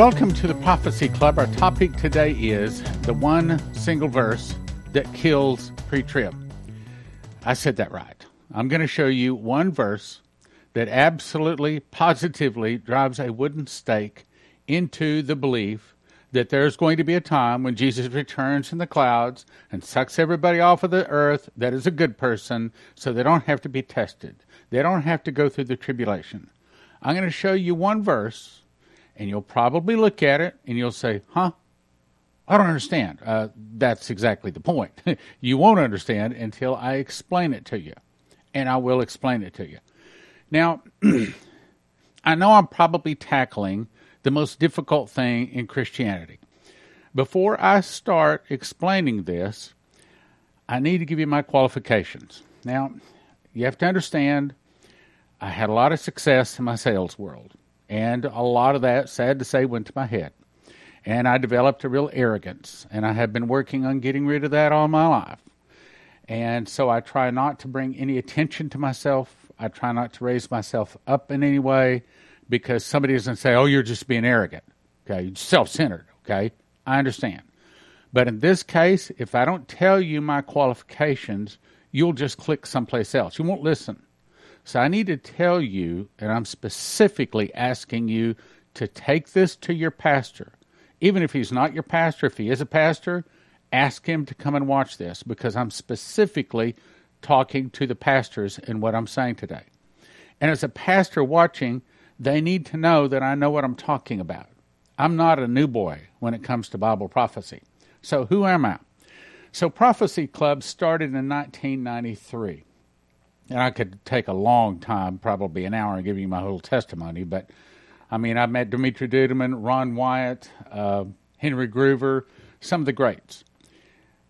Welcome to the Prophecy Club. Our topic today is the one single verse that kills pre trib. I said that right. I'm going to show you one verse that absolutely, positively drives a wooden stake into the belief that there's going to be a time when Jesus returns in the clouds and sucks everybody off of the earth that is a good person so they don't have to be tested. They don't have to go through the tribulation. I'm going to show you one verse and you'll probably look at it and you'll say, huh? I don't understand. Uh, that's exactly the point. you won't understand until I explain it to you. And I will explain it to you. Now, I know I'm probably tackling the most difficult thing in Christianity. Before I start explaining this, I need to give you my qualifications. Now, you have to understand, I had a lot of success in my sales world. And a lot of that, sad to say, went to my head. And I developed a real arrogance. And I have been working on getting rid of that all my life. And so I try not to bring any attention to myself. I try not to raise myself up in any way because somebody doesn't say, oh, you're just being arrogant. Okay. You're self centered. Okay. I understand. But in this case, if I don't tell you my qualifications, you'll just click someplace else. You won't listen. So I need to tell you, and I'm specifically asking you to take this to your pastor. Even if he's not your pastor, if he is a pastor, ask him to come and watch this because I'm specifically talking to the pastors in what I'm saying today. And as a pastor watching, they need to know that I know what I'm talking about. I'm not a new boy when it comes to Bible prophecy. So, who am I? So, Prophecy Club started in 1993 and I could take a long time, probably an hour, and give you my whole testimony. But I mean, I met Dimitri Duduman, Ron Wyatt, uh, Henry Gruver, some of the greats.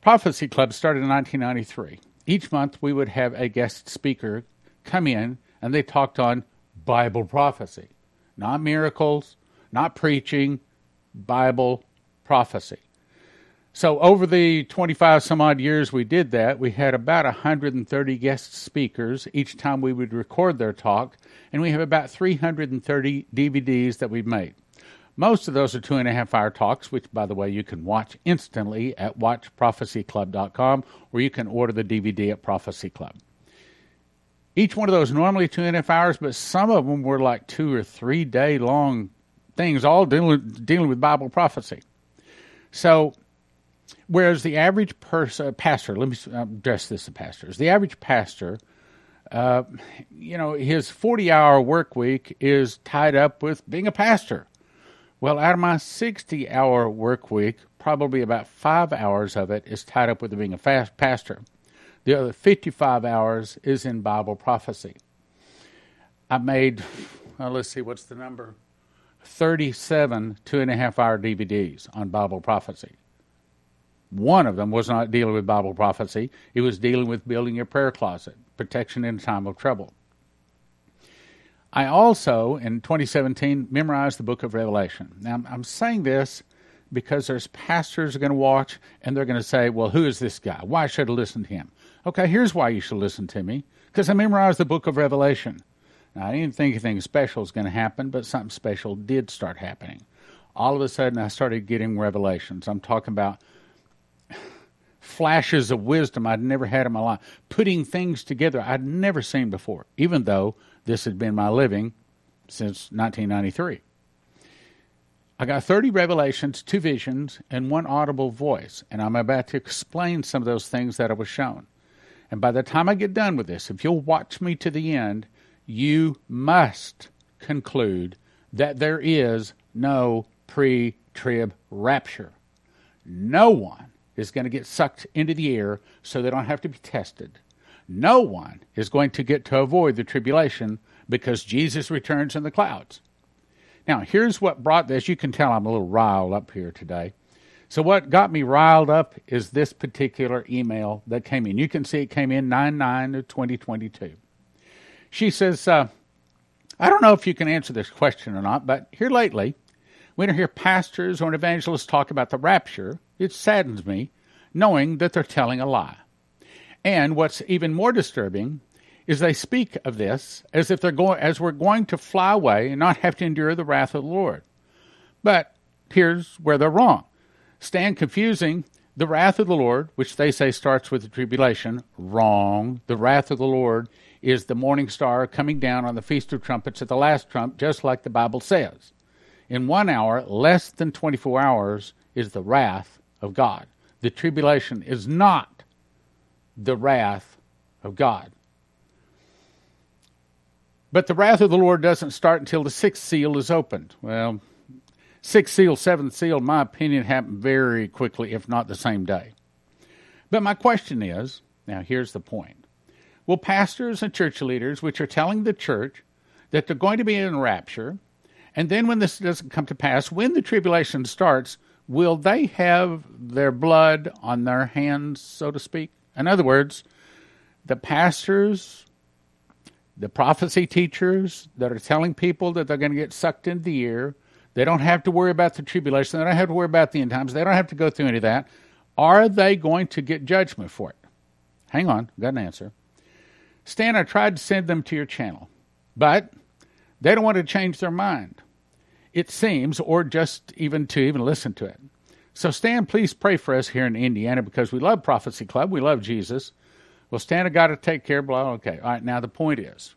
Prophecy Club started in 1993. Each month, we would have a guest speaker come in, and they talked on Bible prophecy, not miracles, not preaching, Bible prophecy. So over the 25 some odd years we did that, we had about 130 guest speakers each time we would record their talk, and we have about 330 DVDs that we've made. Most of those are two and a half hour talks, which, by the way, you can watch instantly at watchprophecyclub.com, or you can order the DVD at Prophecy Club. Each one of those normally two and a half hours, but some of them were like two or three day long things, all dealing, dealing with Bible prophecy. So Whereas the average person, uh, pastor, let me address this to pastors. The average pastor, uh, you know, his 40 hour work week is tied up with being a pastor. Well, out of my 60 hour work week, probably about five hours of it is tied up with being a fast pastor. The other 55 hours is in Bible prophecy. I made, well, let's see, what's the number? 37 two and a half hour DVDs on Bible prophecy. One of them was not dealing with Bible prophecy, it was dealing with building your prayer closet, protection in time of trouble. I also, in 2017, memorized the book of Revelation. Now, I'm saying this because there's pastors are going to watch and they're going to say, well, who is this guy? Why should I listen to him? Okay, here's why you should listen to me because I memorized the book of Revelation. Now, I didn't think anything special was going to happen, but something special did start happening. All of a sudden, I started getting revelations. I'm talking about flashes of wisdom I'd never had in my life, putting things together I'd never seen before, even though this had been my living since 1993. I got 30 revelations, two visions, and one audible voice, and I'm about to explain some of those things that I was shown. And by the time I get done with this, if you'll watch me to the end, you must conclude that there is no pre trib rapture. No one is going to get sucked into the air so they don't have to be tested. No one is going to get to avoid the tribulation because Jesus returns in the clouds. Now, here's what brought this. You can tell I'm a little riled up here today. So, what got me riled up is this particular email that came in. You can see it came in 9 9 of 2022. She says, uh, I don't know if you can answer this question or not, but here lately, we don't hear pastors or evangelists talk about the rapture it saddens me knowing that they're telling a lie. And what's even more disturbing is they speak of this as if they're going as we're going to fly away and not have to endure the wrath of the Lord. But here's where they're wrong. Stand confusing the wrath of the Lord, which they say starts with the tribulation. Wrong. The wrath of the Lord is the morning star coming down on the Feast of Trumpets at the last trump, just like the Bible says. In one hour, less than 24 hours, is the wrath of God. The tribulation is not the wrath of God. But the wrath of the Lord doesn't start until the sixth seal is opened. Well, sixth seal, seventh seal, in my opinion, happen very quickly, if not the same day. But my question is now, here's the point. Will pastors and church leaders, which are telling the church that they're going to be in rapture, and then when this doesn't come to pass, when the tribulation starts, will they have their blood on their hands, so to speak? In other words, the pastors the prophecy teachers that are telling people that they're going to get sucked into the ear, they don't have to worry about the tribulation, they don't have to worry about the end times, they don't have to go through any of that. Are they going to get judgment for it? Hang on, got an answer. Stan, I tried to send them to your channel, but they don't want to change their mind, it seems, or just even to even listen to it. So, Stan, please pray for us here in Indiana because we love Prophecy Club, we love Jesus. Well, Stan I got to take care, blah. Okay. All right. Now, the point is,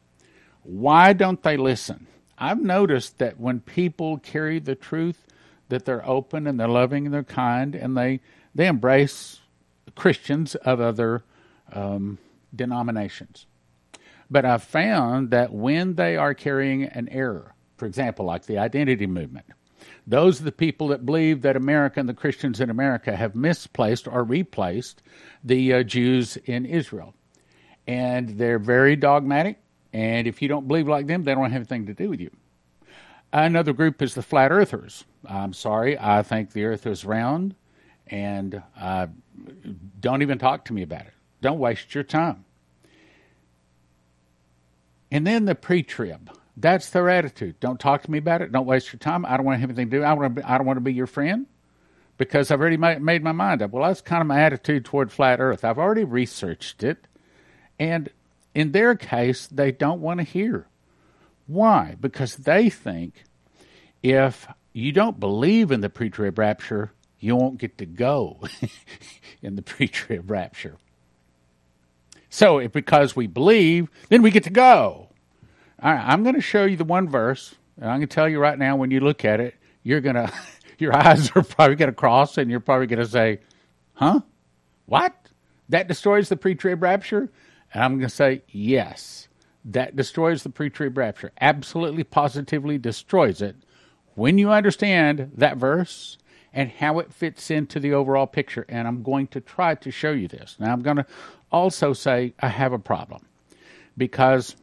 why don't they listen? I've noticed that when people carry the truth, that they're open and they're loving and they're kind and they, they embrace Christians of other um, denominations. But I've found that when they are carrying an error, for example, like the identity movement, those are the people that believe that America and the Christians in America have misplaced or replaced the uh, Jews in Israel. And they're very dogmatic. And if you don't believe like them, they don't have anything to do with you. Another group is the flat earthers. I'm sorry, I think the earth is round, and uh, don't even talk to me about it. Don't waste your time. And then the pre trib. That's their attitude. Don't talk to me about it. Don't waste your time. I don't want to have anything to do. I, want to be, I don't want to be your friend because I've already made, my mind up. Well, that's kind of my attitude toward flat Earth. I've already researched it. And in their case, they don't want to hear. Why? Because they think if you don't believe in the pre trib rapture, you won't get to go in the pre trib rapture. So, if because we believe, then we get to go. All right, I'm going to show you the one verse, and I'm going to tell you right now when you look at it, you're going to, your eyes are probably going to cross, and you're probably going to say, huh? What? That destroys the pre trib rapture? And I'm going to say, yes, that destroys the pre trib rapture. Absolutely, positively destroys it when you understand that verse and how it fits into the overall picture. And I'm going to try to show you this. Now, I'm going to also say I have a problem because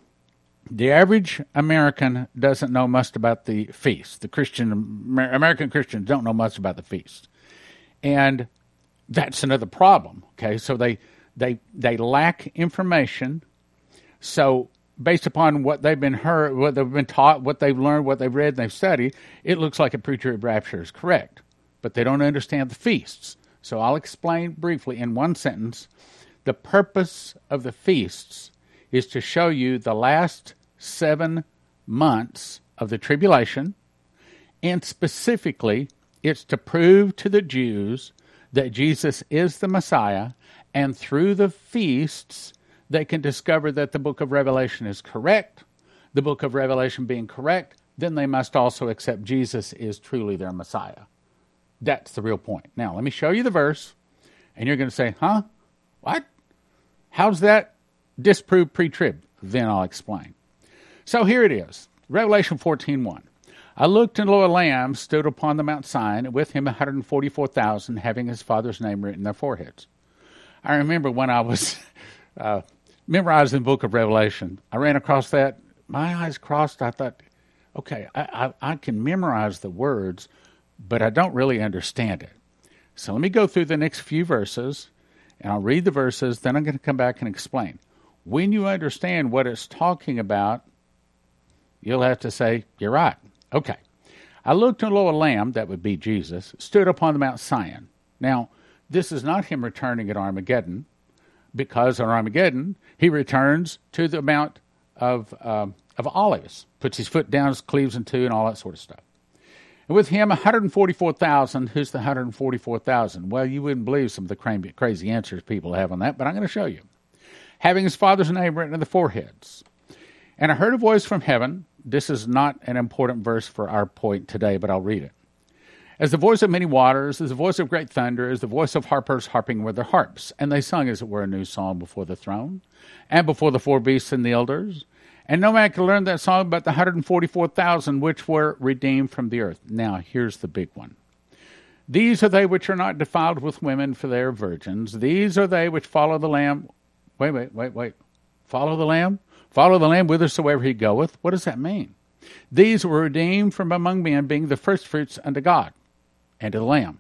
the average American doesn't know much about the feast. The Christian American Christians don't know much about the feast, and that's another problem. Okay, so they they they lack information. So based upon what they've been heard, what they've been taught, what they've learned, what they've read, and they've studied, it looks like a pre-trib rapture is correct, but they don't understand the feasts. So I'll explain briefly in one sentence. The purpose of the feasts is to show you the last seven months of the tribulation, and specifically, it's to prove to the Jews that Jesus is the Messiah, and through the feasts, they can discover that the book of Revelation is correct. The book of Revelation being correct, then they must also accept Jesus is truly their Messiah. That's the real point. Now, let me show you the verse, and you're going to say, huh? What? How's that disprove pre trib? Then I'll explain. So here it is Revelation 14 1. I looked, and lo, a lamb stood upon the Mount Zion, and with him 144,000, having his father's name written in their foreheads. I remember when I was uh, memorizing the book of Revelation, I ran across that. My eyes crossed. I thought, okay, I, I, I can memorize the words, but I don't really understand it. So let me go through the next few verses, and I'll read the verses, then I'm going to come back and explain. When you understand what it's talking about, you'll have to say, You're right. Okay. I looked, and lo, a lamb, that would be Jesus, stood upon the Mount Sion. Now, this is not him returning at Armageddon, because on Armageddon, he returns to the Mount of, um, of Olives, puts his foot down, cleaves in two, and all that sort of stuff. And with him, 144,000. Who's the 144,000? Well, you wouldn't believe some of the crazy answers people have on that, but I'm going to show you. Having his father's name written in the foreheads. And I heard a voice from heaven. This is not an important verse for our point today, but I'll read it. As the voice of many waters, as the voice of great thunder, as the voice of harpers harping with their harps. And they sung, as it were, a new song before the throne, and before the four beasts and the elders. And no man could learn that song but the 144,000 which were redeemed from the earth. Now, here's the big one. These are they which are not defiled with women, for they are virgins. These are they which follow the Lamb. Wait, wait, wait, wait. Follow the Lamb? Follow the Lamb whithersoever he goeth. What does that mean? These were redeemed from among men, being the firstfruits unto God and to the Lamb.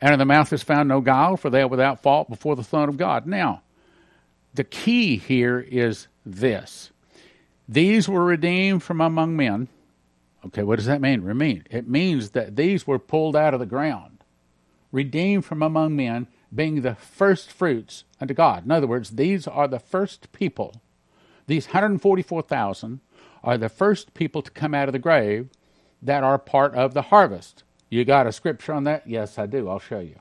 And in the mouth is found no guile, for they are without fault before the throne of God. Now, the key here is this these were redeemed from among men. Okay, what does that mean? Remain. It means that these were pulled out of the ground, redeemed from among men, being the first fruits unto God. In other words, these are the first people. These 144,000 are the first people to come out of the grave that are part of the harvest. You got a scripture on that? Yes, I do. I'll show you.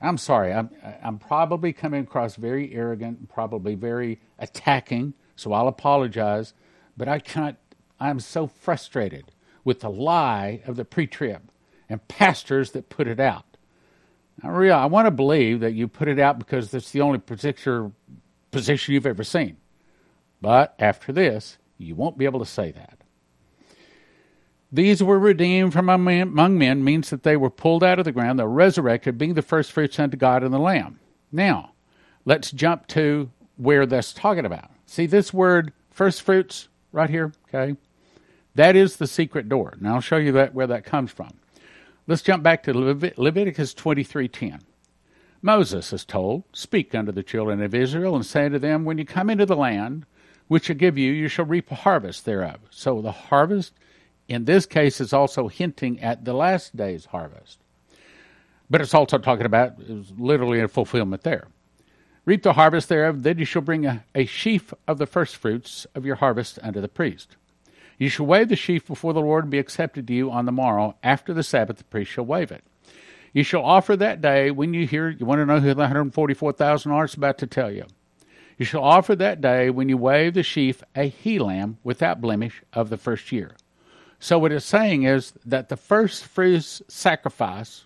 I'm sorry. I'm I'm probably coming across very arrogant, probably very attacking. So I'll apologize, but I can't. I'm so frustrated with the lie of the pre-trib and pastors that put it out. I. I want to believe that you put it out because that's the only particular position you've ever seen. But after this, you won't be able to say that. These were redeemed from among men means that they were pulled out of the ground, they're resurrected, being the first fruits unto God and the Lamb. Now, let's jump to where that's talking about. See this word first fruits right here, okay? That is the secret door. Now I'll show you that where that comes from. Let's jump back to Levit- Leviticus 23:10. Moses is told, "Speak unto the children of Israel and say to them, when you come into the land which I give you, you shall reap a harvest thereof." So the harvest in this case is also hinting at the last day's harvest. But it's also talking about literally a fulfillment there. Reap the harvest thereof, then you shall bring a, a sheaf of the firstfruits of your harvest unto the priest. You shall wave the sheaf before the Lord and be accepted to you on the morrow. After the Sabbath, the priest shall wave it. You shall offer that day when you hear, you want to know who the 144,000 are? It's about to tell you. You shall offer that day when you wave the sheaf a he lamb without blemish of the first year. So, what it's saying is that the first fruits sacrifice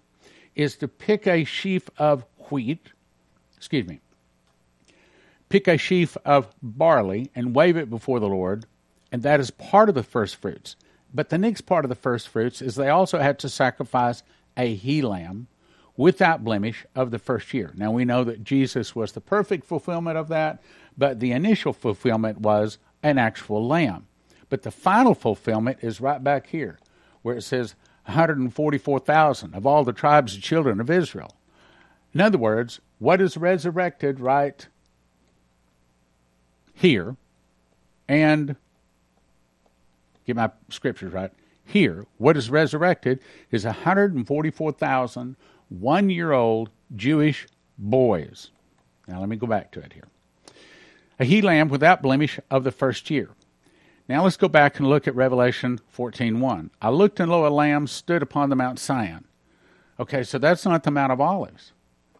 is to pick a sheaf of wheat, excuse me, pick a sheaf of barley and wave it before the Lord, and that is part of the first fruits. But the next part of the first fruits is they also had to sacrifice a he lamb without blemish of the first year. Now we know that Jesus was the perfect fulfillment of that, but the initial fulfillment was an actual lamb. But the final fulfillment is right back here, where it says 144,000 of all the tribes of children of Israel. In other words, what is resurrected right here, and get my scriptures right here, what is resurrected is 144,000 one year old Jewish boys. Now, let me go back to it here. A he lamb without blemish of the first year. Now let's go back and look at Revelation 14:1. I looked and lo a lamb stood upon the Mount Sion. Okay, so that's not the Mount of Olives.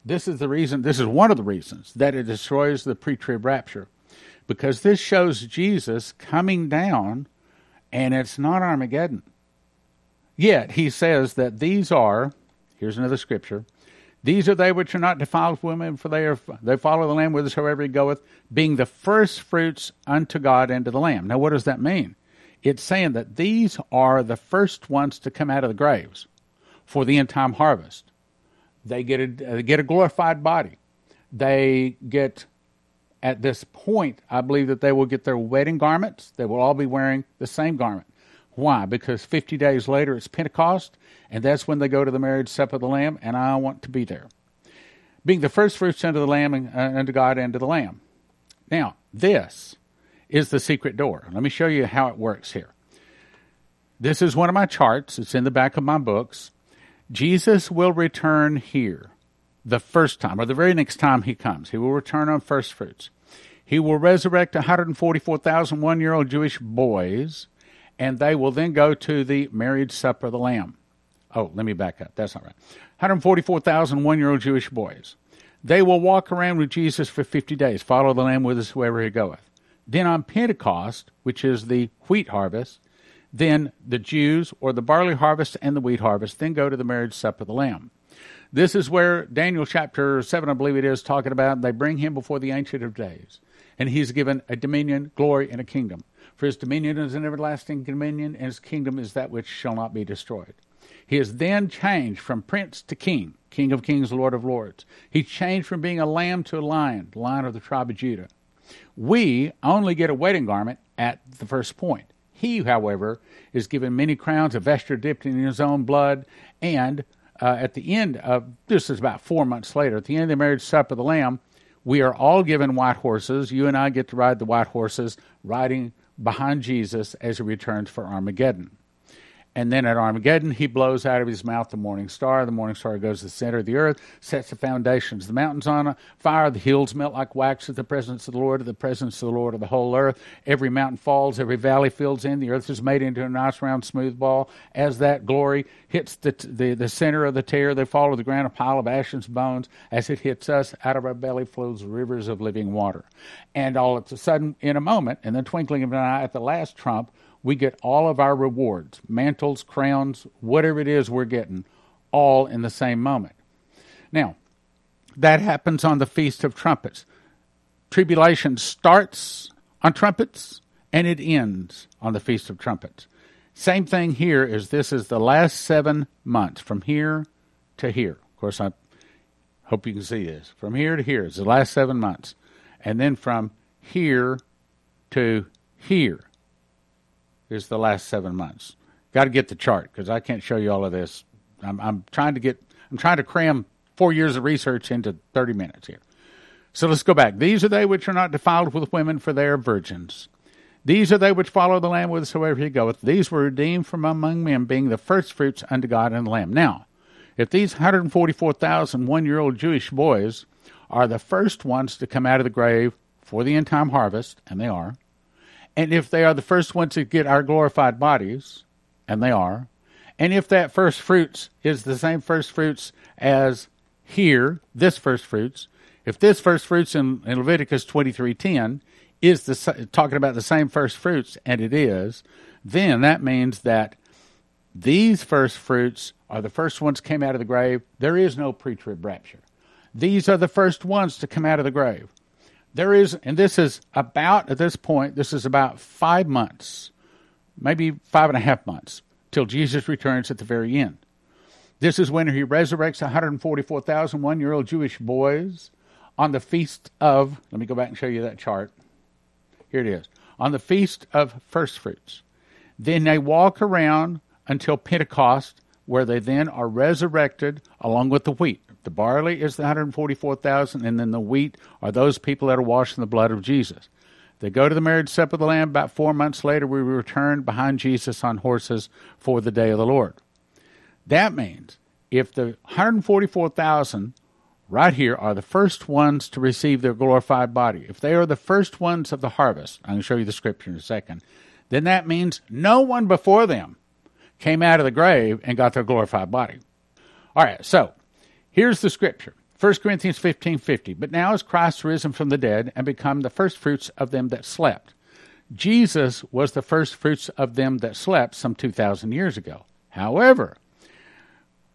This is the reason, this is one of the reasons that it destroys the pre-trib rapture. Because this shows Jesus coming down and it's not Armageddon. Yet he says that these are, here's another scripture, these are they which are not defiled with women, for they are they follow the Lamb whithersoever he goeth, being the first fruits unto God and to the Lamb. Now, what does that mean? It's saying that these are the first ones to come out of the graves for the end time harvest. They get a they get a glorified body. They get at this point, I believe that they will get their wedding garments. They will all be wearing the same garment. Why? Because 50 days later it's Pentecost, and that's when they go to the marriage supper of the Lamb, and I want to be there. Being the first fruits unto the Lamb, and uh, unto God, and to the Lamb. Now, this is the secret door. Let me show you how it works here. This is one of my charts. It's in the back of my books. Jesus will return here the first time, or the very next time he comes. He will return on first fruits. He will resurrect 144,000 one year old Jewish boys and they will then go to the marriage supper of the Lamb. Oh, let me back up. That's not right. 144,000 one year old Jewish boys. They will walk around with Jesus for 50 days, follow the Lamb with us wherever he goeth. Then on Pentecost, which is the wheat harvest, then the Jews, or the barley harvest and the wheat harvest, then go to the marriage supper of the Lamb. This is where Daniel chapter 7, I believe it is, talking about they bring him before the Ancient of Days. And he's given a dominion, glory, and a kingdom. For his dominion is an everlasting dominion, and his kingdom is that which shall not be destroyed. He is then changed from prince to king, king of kings, lord of lords. He changed from being a lamb to a lion, lion of the tribe of Judah. We only get a wedding garment at the first point. He, however, is given many crowns, a vesture dipped in his own blood, and uh, at the end of this is about four months later, at the end of the marriage supper of the Lamb, we are all given white horses. You and I get to ride the white horses, riding behind Jesus as he returns for Armageddon. And then at Armageddon, he blows out of his mouth the morning star. The morning star goes to the center of the earth, sets the foundations. The mountains on fire, the hills melt like wax at the presence of the Lord, at the presence of the Lord of the whole earth. Every mountain falls, every valley fills in. The earth is made into a nice round smooth ball. As that glory hits the, the, the center of the tear, they fall to the ground, a pile of ashes and bones. As it hits us, out of our belly flows rivers of living water. And all of a sudden, in a moment, in the twinkling of an eye, at the last trump, we get all of our rewards mantles, crowns, whatever it is we're getting, all in the same moment. Now, that happens on the Feast of Trumpets. Tribulation starts on trumpets and it ends on the Feast of Trumpets. Same thing here is this is the last seven months from here to here. Of course, I hope you can see this. From here to here is the last seven months. And then from here to here is the last seven months. Got to get the chart because I can't show you all of this. I'm, I'm trying to get. I'm trying to cram four years of research into 30 minutes here. So let's go back. These are they which are not defiled with women, for they are virgins. These are they which follow the Lamb whithersoever he goeth. These were redeemed from among men, being the firstfruits unto God and the Lamb. Now, if these 144,000 one year old Jewish boys are the first ones to come out of the grave for the end time harvest, and they are, and if they are the first ones to get our glorified bodies, and they are, and if that first fruits is the same first fruits as here, this first fruits, if this first fruits in, in Leviticus 23:10 is the talking about the same first fruits and it is, then that means that these first fruits are the first ones came out of the grave. There is no pre-trib rapture. These are the first ones to come out of the grave. There is, and this is about, at this point, this is about five months, maybe five and a half months, till Jesus returns at the very end. This is when he resurrects 144,000 one year old Jewish boys on the feast of, let me go back and show you that chart. Here it is. On the feast of first fruits. Then they walk around until Pentecost, where they then are resurrected along with the wheat. The barley is the 144,000, and then the wheat are those people that are washed in the blood of Jesus. They go to the marriage supper of the Lamb. About four months later, we return behind Jesus on horses for the day of the Lord. That means if the 144,000 right here are the first ones to receive their glorified body, if they are the first ones of the harvest, I'm going to show you the scripture in a second, then that means no one before them came out of the grave and got their glorified body. All right, so Here's the scripture. 1 Corinthians 15:50. But now is Christ risen from the dead and become the firstfruits of them that slept. Jesus was the firstfruits of them that slept some 2000 years ago. However,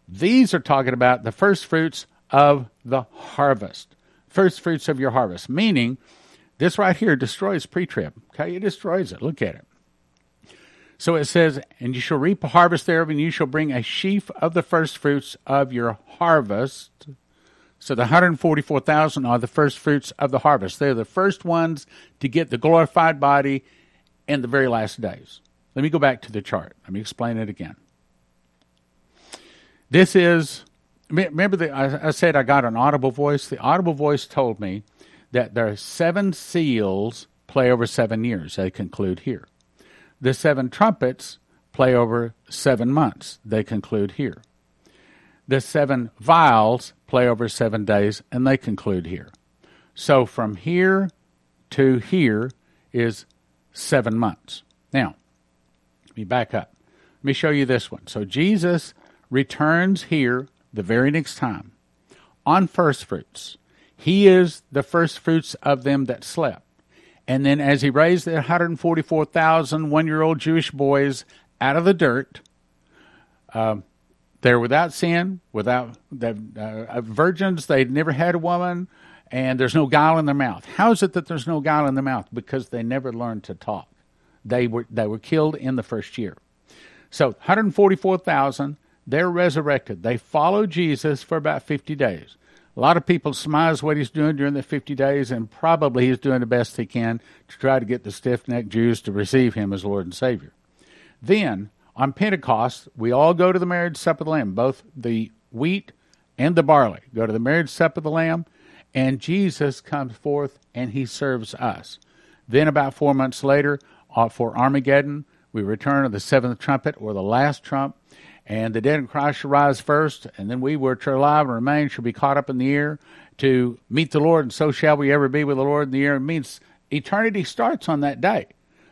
these are talking about the firstfruits of the harvest. Firstfruits of your harvest, meaning this right here destroys pre-trib. Okay, it destroys it. Look at it. So it says, And you shall reap a harvest thereof, and you shall bring a sheaf of the firstfruits of your harvest. So the 144,000 are the firstfruits of the harvest. They're the first ones to get the glorified body in the very last days. Let me go back to the chart. Let me explain it again. This is, remember that I, I said I got an audible voice? The audible voice told me that there are seven seals play over seven years. They conclude here. The seven trumpets play over seven months. They conclude here. The seven vials play over seven days, and they conclude here. So from here to here is seven months. Now, let me back up. Let me show you this one. So Jesus returns here the very next time on first fruits. He is the first fruits of them that slept. And then as he raised the 144,000 one year old Jewish boys out of the dirt, uh, they're without sin, without uh, virgins. They'd never had a woman, and there's no guile in their mouth. How is it that there's no guile in their mouth? Because they never learned to talk. They were they were killed in the first year. So 144,000, they're resurrected. They follow Jesus for about 50 days. A lot of people smiles what he's doing during the 50 days, and probably he's doing the best he can to try to get the stiff necked Jews to receive him as Lord and Savior. Then, on Pentecost, we all go to the marriage supper of the Lamb, both the wheat and the barley. Go to the marriage supper of the Lamb, and Jesus comes forth and he serves us. Then, about four months later, uh, for Armageddon, we return to the seventh trumpet or the last trump and the dead in Christ shall rise first, and then we which are alive and remain shall be caught up in the air to meet the Lord, and so shall we ever be with the Lord in the air. It means eternity starts on that day.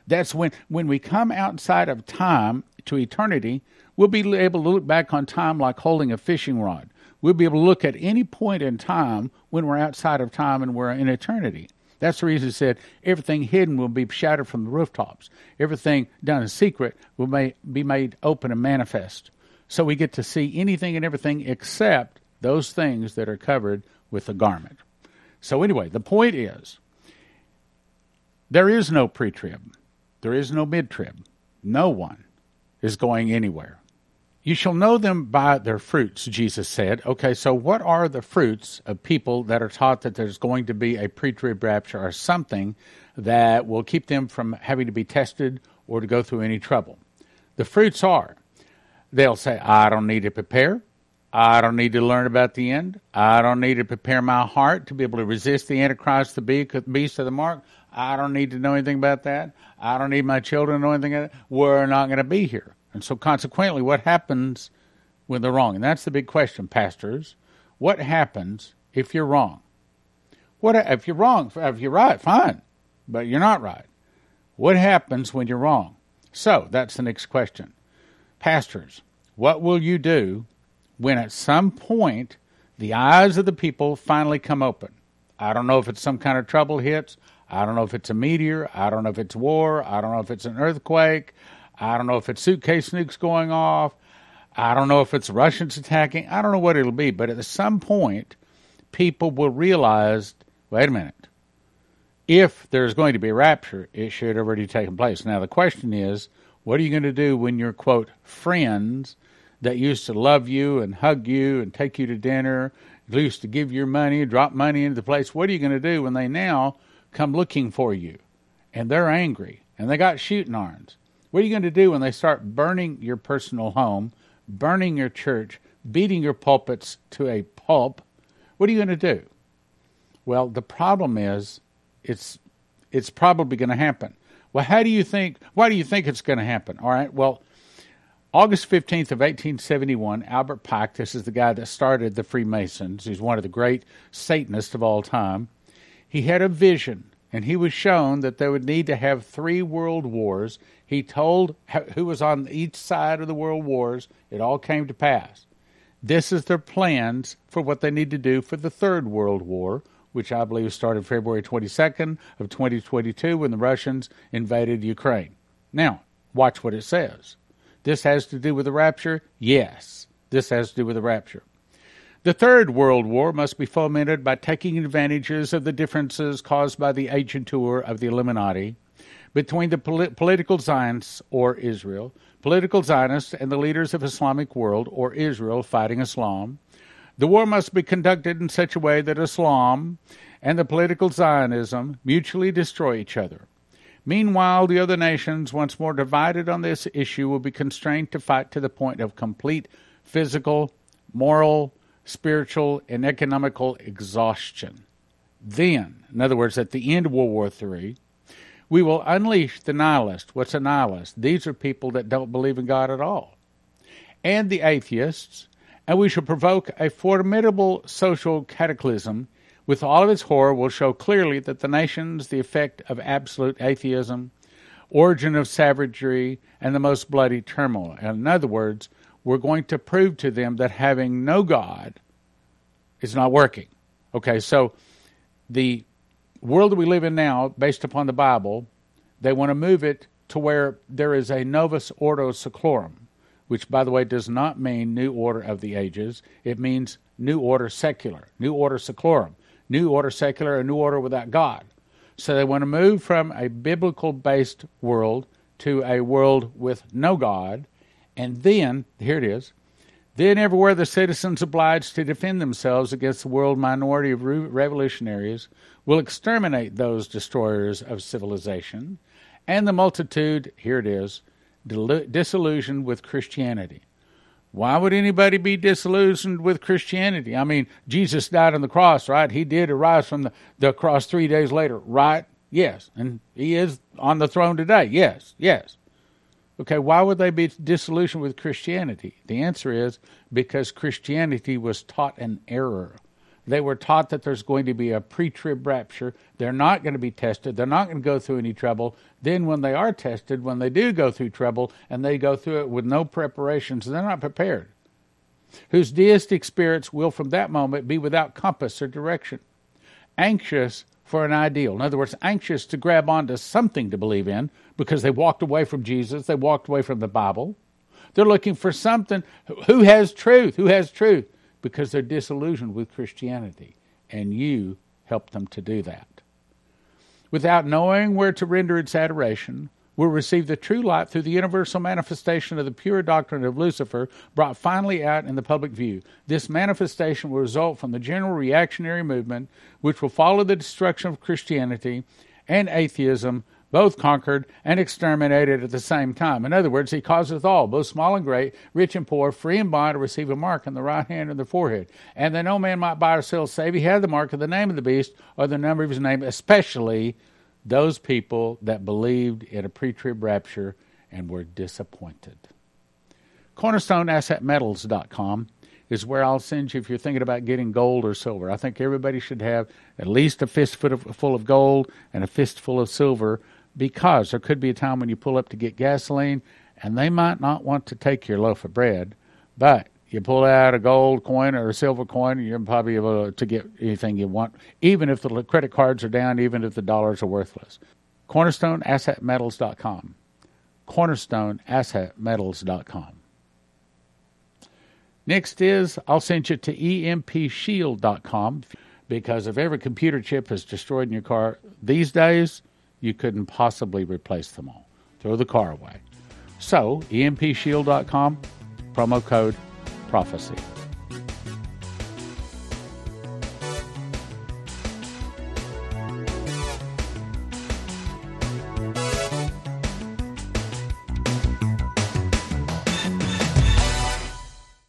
That's when when we come outside of time to eternity, we'll be able to look back on time like holding a fishing rod. We'll be able to look at any point in time when we're outside of time and we're in eternity. That's the reason it said everything hidden will be shattered from the rooftops. Everything done in secret will may, be made open and manifest. So we get to see anything and everything except those things that are covered with the garment. So, anyway, the point is there is no pre trib, there is no mid trib. No one is going anywhere. You shall know them by their fruits, Jesus said. Okay, so what are the fruits of people that are taught that there's going to be a pre trib rapture or something that will keep them from having to be tested or to go through any trouble? The fruits are they'll say, I don't need to prepare. I don't need to learn about the end. I don't need to prepare my heart to be able to resist the Antichrist, the beast of the mark. I don't need to know anything about that. I don't need my children to know anything about that. We're not going to be here. And so, consequently, what happens when they're wrong? And that's the big question, pastors. What happens if you're wrong? What if you're wrong? If you're right, fine, but you're not right. What happens when you're wrong? So that's the next question. Pastors, what will you do when at some point the eyes of the people finally come open? I don't know if it's some kind of trouble hits. I don't know if it's a meteor. I don't know if it's war. I don't know if it's an earthquake. I don't know if it's suitcase nukes going off. I don't know if it's Russians attacking. I don't know what it'll be. But at some point, people will realize wait a minute. If there's going to be a rapture, it should have already taken place. Now, the question is what are you going to do when your quote friends that used to love you and hug you and take you to dinner, used to give your money, drop money into the place? What are you going to do when they now come looking for you and they're angry and they got shooting irons? What are you going to do when they start burning your personal home, burning your church, beating your pulpits to a pulp? What are you going to do? Well, the problem is it's it's probably going to happen. Well, how do you think? Why do you think it's going to happen? All right. Well, August 15th of 1871, Albert Pike, this is the guy that started the Freemasons. He's one of the great Satanists of all time. He had a vision, and he was shown that they would need to have three world wars. He told who was on each side of the world wars. It all came to pass. This is their plans for what they need to do for the third world war, which I believe started February 22nd of 2022 when the Russians invaded Ukraine. Now, watch what it says. This has to do with the rapture? Yes, this has to do with the rapture. The Third World War must be fomented by taking advantages of the differences caused by the agentur of the Illuminati between the polit- political Zionists or Israel, political Zionists, and the leaders of Islamic world or Israel fighting Islam, the war must be conducted in such a way that Islam and the political Zionism mutually destroy each other. Meanwhile, the other nations, once more divided on this issue, will be constrained to fight to the point of complete physical, moral, spiritual, and economical exhaustion. Then, in other words, at the end of World War III, we will unleash the nihilists. What's a nihilist? These are people that don't believe in God at all. And the atheists, and we shall provoke a formidable social cataclysm. With all of its horror will show clearly that the nations the effect of absolute atheism origin of savagery and the most bloody turmoil. In other words we're going to prove to them that having no God is not working. Okay, so the world that we live in now, based upon the Bible, they want to move it to where there is a novus ordo seclorum, which, by the way, does not mean new order of the ages. It means new order secular, new order seclorum, new order secular, a new order without God. So they want to move from a biblical based world to a world with no God. And then, here it is, then everywhere the citizens obliged to defend themselves against the world minority of revolutionaries will exterminate those destroyers of civilization, and the multitude, here it is, disillusioned with Christianity. Why would anybody be disillusioned with Christianity? I mean, Jesus died on the cross, right? He did arise from the, the cross three days later, right? Yes. And he is on the throne today. Yes, yes. Okay, why would they be disillusioned with Christianity? The answer is because Christianity was taught an error. They were taught that there's going to be a pre trib rapture. They're not going to be tested. They're not going to go through any trouble. Then, when they are tested, when they do go through trouble and they go through it with no preparations, they're not prepared. Whose deistic spirits will from that moment be without compass or direction, anxious for an ideal. In other words, anxious to grab onto something to believe in because they walked away from Jesus, they walked away from the Bible. They're looking for something. Who has truth? Who has truth? Because they're disillusioned with Christianity. And you help them to do that. Without knowing where to render its adoration, will receive the true light through the universal manifestation of the pure doctrine of Lucifer brought finally out in the public view. This manifestation will result from the general reactionary movement, which will follow the destruction of Christianity and atheism, both conquered and exterminated at the same time. In other words, he causeth all, both small and great, rich and poor, free and bond, to receive a mark on the right hand and the forehead, and that no man might buy or sell save he had the mark of the name of the beast or the number of his name, especially those people that believed in a pre trib rapture and were disappointed. CornerstoneAssetMetals.com is where I'll send you if you're thinking about getting gold or silver. I think everybody should have at least a fistful of gold and a fistful of silver because there could be a time when you pull up to get gasoline and they might not want to take your loaf of bread, but you pull out a gold coin or a silver coin, you're probably able to get anything you want, even if the credit cards are down, even if the dollars are worthless. CornerstoneAssetMetals.com. CornerstoneAssetMetals.com. Next is I'll send you to EMPShield.com because if every computer chip is destroyed in your car these days, you couldn't possibly replace them all. Throw the car away. So, EMPShield.com, promo code prophecy.